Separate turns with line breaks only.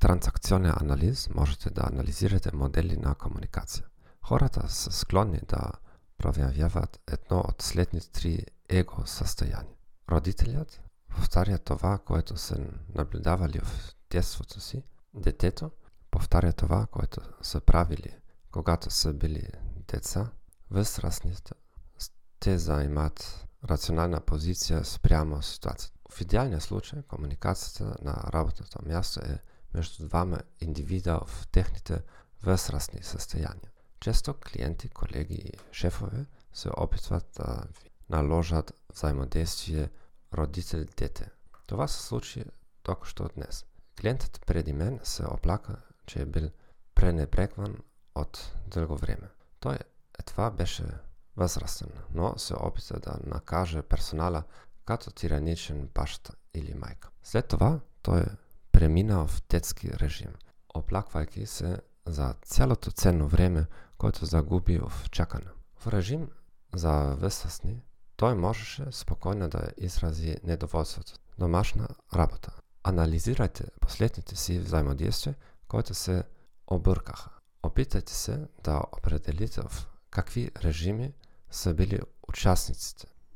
транзакционен анализ можете да анализирате модели на комуникација. Хората се склонни да пројавяваат едно од следните три его состојања. Родителјот повтарја това което се наблюдавали во детството си, детето повтарја това което се правили когато се били деца, возрастните те заимаат рационална позиција спрямо ситуацијата. В идеалниот случај, комуникацијата на работното място е меѓу двама индивида в техните возрастни состојања. Често клиенти, колеги и шефове се опитват да наложат взаимодействие родител-дете. Това се случи токошто днес. Клиентот преди мен се оплака, че е бил пренебрегван од долго време. Тој етва беше возрастен, но се опита да накаже персонала като тираничен башта или мајка. След това тој премина в детски режим, оплаквајќи се за целото ценно време което загуби в чакане. В режим за возрастни тој можеше спокојно да изрази недоволството. Домашна работа. Анализирајте последните си взаимодействия които се обркаха. Опитајте се да определите в какви режими се били учасниците.